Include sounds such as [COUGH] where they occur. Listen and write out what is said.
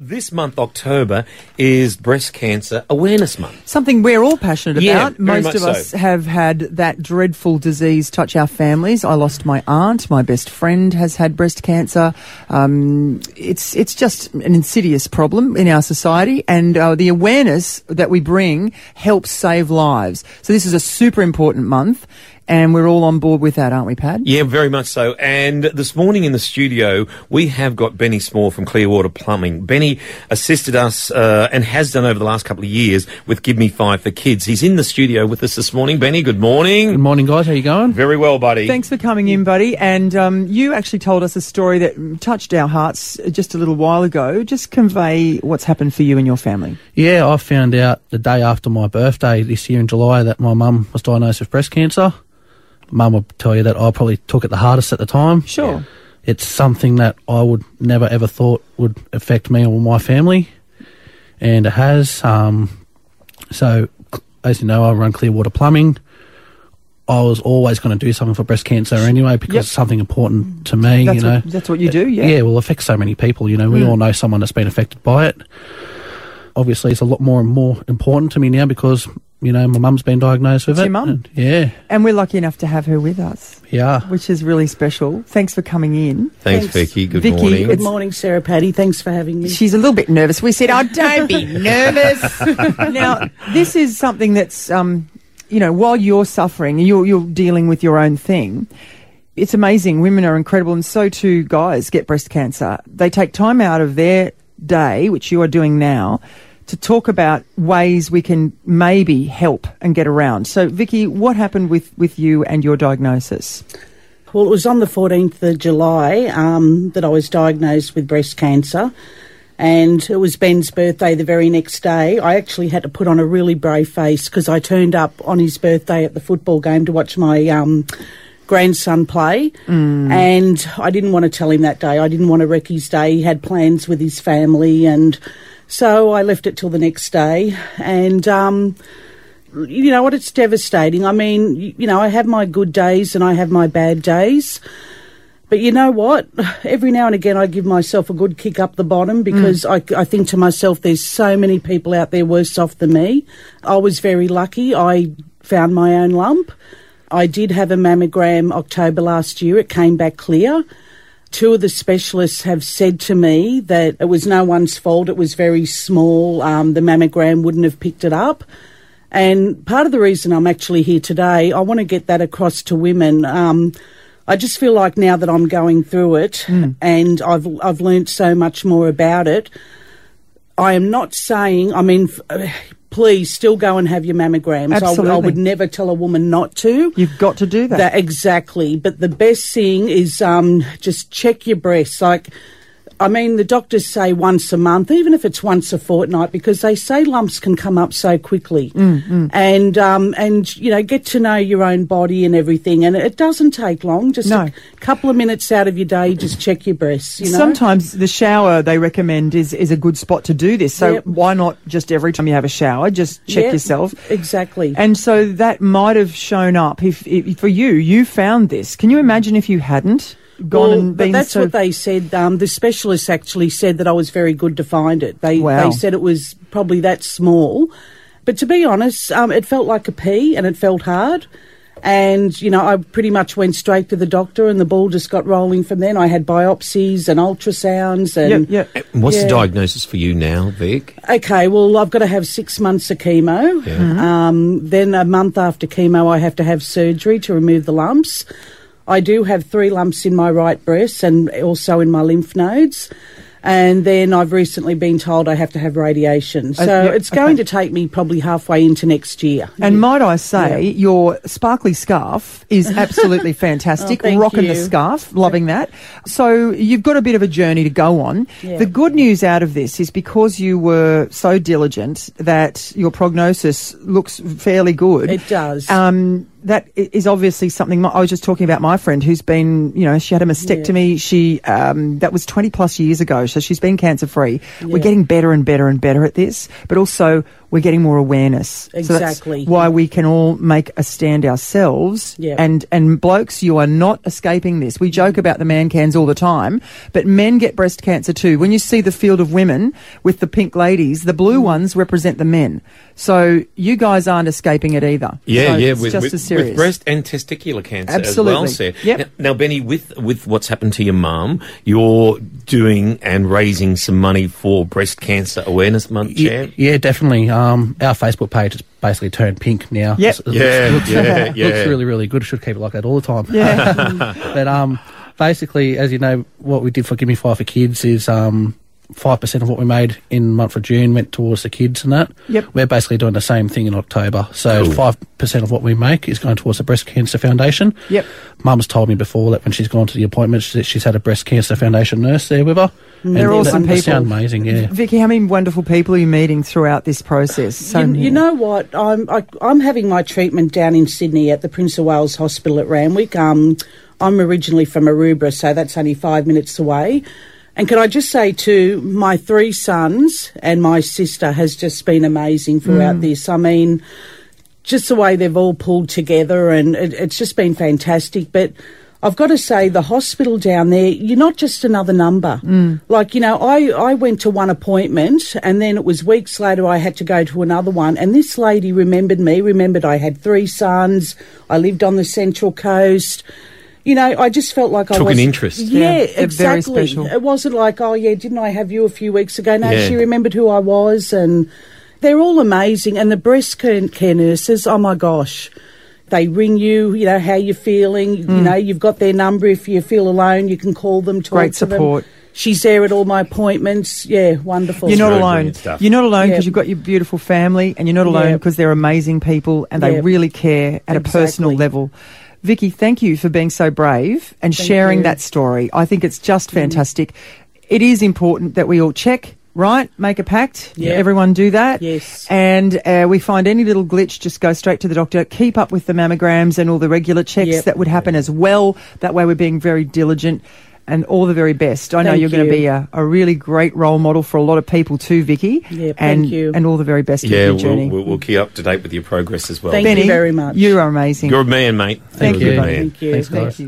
This month, October, is Breast Cancer Awareness Month. Something we're all passionate Yeah, about. very Most much of us so. have had that dreadful disease touch our families. I lost my aunt. My best friend has had breast cancer. Um, it's it's just an insidious problem in our society, and uh, the awareness that we bring helps save lives. So this is a super important month, and we're all on board with that, aren't we, Pat? Yeah, very much so. And this morning in the studio, we have got Benny Small from Clearwater Plumbing. Benny assisted us uh, and has done over the last couple of years with Give Me Five for Kids. He's in the studio with us this morning. Benny, good morning. Good morning, guys. How you going? Very well, buddy. Thanks for coming in, buddy. And um, you actually told us a story that touched our hearts just a little while ago. Just convey what's happened for you and your family. Yeah, I found out the day after my birthday this year in July that my mum was diagnosed with breast cancer. Mum would tell you that I probably took it the hardest at the time. Sure. It's something that I would never ever thought would affect me or my family, and it has. Um, so, as you know, I run Clearwater Plumbing. I was always going to do something for breast cancer anyway because Yep. it's something important to me. That's you know, what, that's what you do, yeah. yeah, well, it affects so many people. You know, we all know someone that's been affected by it. Obviously, it's a lot more and more important to me now because you know my mum's been diagnosed with It's it. your mum? and- Yeah, And we're lucky enough to have her with us, yeah. which is really special. Thanks for coming in. Thanks, Thanks. Vicky. Good Vicky, morning. Good morning, Sarah Paddy. Thanks for having me. She's a little bit nervous. We said, "Oh, don't be [LAUGHS] nervous." [LAUGHS] now, this is something that's, um, you know, while you're suffering, you're you're dealing with your own thing. It's amazing. Women are incredible, and so too guys get breast cancer. They take time out of their day, which you are doing now, to talk about ways we can maybe help and get around. So, Vicky, what happened with with you and your diagnosis? Well, it was on the 14th of July um, that I was diagnosed with breast cancer. And it was Ben's birthday the very next day. I actually had to put on a really brave face because I turned up on his birthday at the football game to watch my um, grandson play. And I didn't want to tell him that day. I didn't want to wreck his day. He had plans with his family. And so I left it till the next day. And. Um, you know what? It's devastating. I mean, you, know, I have my good days and I have my bad days. But you know what? [SIGHS] Every now and again, I give myself a good kick up the bottom because I, I think to myself, there's so many people out there worse off than me. I was very lucky. I found my own lump. I did have a mammogram October last year. It came back clear. Two of the specialists have said to me that it was no one's fault. It was very small. Um, the mammogram wouldn't have picked it up. And part of the reason I'm actually here today, I want to get that across to women. Um, I just feel like now that I'm going through it and I've I've learnt so much more about it. I am not saying. I mean, uh, please still go and have your mammograms. I, w- I Absolutely. would never tell a woman not to. You've got to do that. That exactly. But the best thing is um, just check your breasts. Like, I mean, the doctors say once a month, even if it's once a fortnight, because they say lumps can come up so quickly. Mm, And um, and you know, get to know your own body and everything. And it doesn't take long. Just No. a couple of minutes out of your day, just check your breasts. You know? Sometimes the shower they recommend is, is a good spot to do this. So Yep. why not just every time you have a shower, just check Yeah, yourself? Exactly. And so that might have shown up if, if for you, you found this. Can you imagine if you hadn't gone Well, and but been that's so what they said. Um, the specialists actually said that I was very good to find it. They Wow. they said it was probably that small, but to be honest, um, it felt like a pea and it felt hard. And you know, I pretty much went straight to the doctor, and the ball just got rolling from then. I had biopsies and ultrasounds, and Yep, yep. What's the diagnosis for you now, Vic? Okay, well, I've got to have six months of chemo. Um, then a month after chemo, I have to have surgery to remove the lumps. I do have three lumps in my right breast and also in my lymph nodes. And then I've recently been told I have to have radiation. So yeah, it's going okay. to take me probably halfway into next year. And might I say, your sparkly scarf is absolutely [LAUGHS] [LAUGHS] fantastic. Oh, Rocking the scarf, loving that. So you've got a bit of a journey to go on. Yeah. The good news out of this is because you were so diligent that your prognosis looks fairly good. It does. Um, that i- is obviously something. I was just talking about my friend who's been, you know, she had a mastectomy. She um, that was twenty plus years ago, so she's been cancer free. We're getting better and better and better at this, but also we're getting more awareness. So that's Exactly. why we can all make a stand ourselves. Yeah. And and blokes, you are not escaping this. We joke about the man cans all the time, but men get breast cancer too. When you see the field of women with the pink ladies, the Mm. blue ones represent the men. So you guys aren't escaping it either. Yeah, So yeah, it's with, just with, as serious. with breast and testicular cancer as well, Absolutely. Sarah. Yep. Now, now, Benny, with with what's happened to your mum, you're doing and raising some money for Breast Cancer Awareness Month, Yeah, Chad. yeah, definitely. Um, our Facebook page has basically turned pink now. Yep. It's- it Yeah, looks, [LAUGHS] looks, yeah, yeah. looks really, really good. Should keep it like that all the time. Yeah. [LAUGHS] but um, basically, as you know, what we did for Give Me Five for Kids is um, five percent of what we made in the month of June went towards the kids and that. Yep. We're basically doing the same thing in October. So Cool. five percent of what we make is going towards the Breast Cancer Foundation. Yep. Mum's told me before that when she's gone to the appointments, that she's had a Breast Cancer Foundation nurse there with her. And They're they- awesome they people. sound amazing, yeah. Vicky, how many wonderful people are you meeting throughout this process? So you, you know what? I'm I, I'm having my treatment down in Sydney at the Prince of Wales Hospital at Randwick. Um, I'm originally from Maroubra, so that's only five minutes away. And can I just say too, my three sons and my sister has just been amazing throughout mm. this. I mean, just the way they've all pulled together, and it, it's just been fantastic. But I've got to say, the hospital down there, you're not just another number. Mm. Like, you know, I, I went to one appointment, and then it was weeks later I had to go to another one. And this lady remembered me, remembered I had three sons, I lived on the Central Coast. You know, I just felt like I Took an interest. Yeah, Yeah, they're very exactly. special. It wasn't like, oh yeah, didn't I have you a few weeks ago? No, Yeah. she remembered who I was, and they're all amazing. And the breast care, care nurses, oh my gosh, they ring you. You know how you're feeling. You hmm. know you've got their number. If you feel alone, you can call them. Talk Great to them. support. She's there at all my appointments. Yeah, wonderful. You're not alone. You're not alone because Yep. you've got your beautiful family, and you're not alone Yep. because they're amazing people and they really care at a personal level. Vicky, thank you for being so brave and Thank sharing you. that story. I think it's just fantastic. It is important that we all check. Right, make a pact. Everyone do that. Yes. And uh, we find any little glitch, just go straight to the doctor. Keep up with the mammograms and all the regular checks Yep. that would happen as well. That way, we're being very diligent. And all the very best. I know Thank you're going to be a, a really great role model for a lot of people too, Vicky. Yeah, and, thank you. And all the very best Yeah, with your we'll, journey. we'll, we'll keep up to date with your progress as well. Thank you very much. You are amazing. You're a man, mate. Thank You're you. man. Thank you. Thanks, Thank you.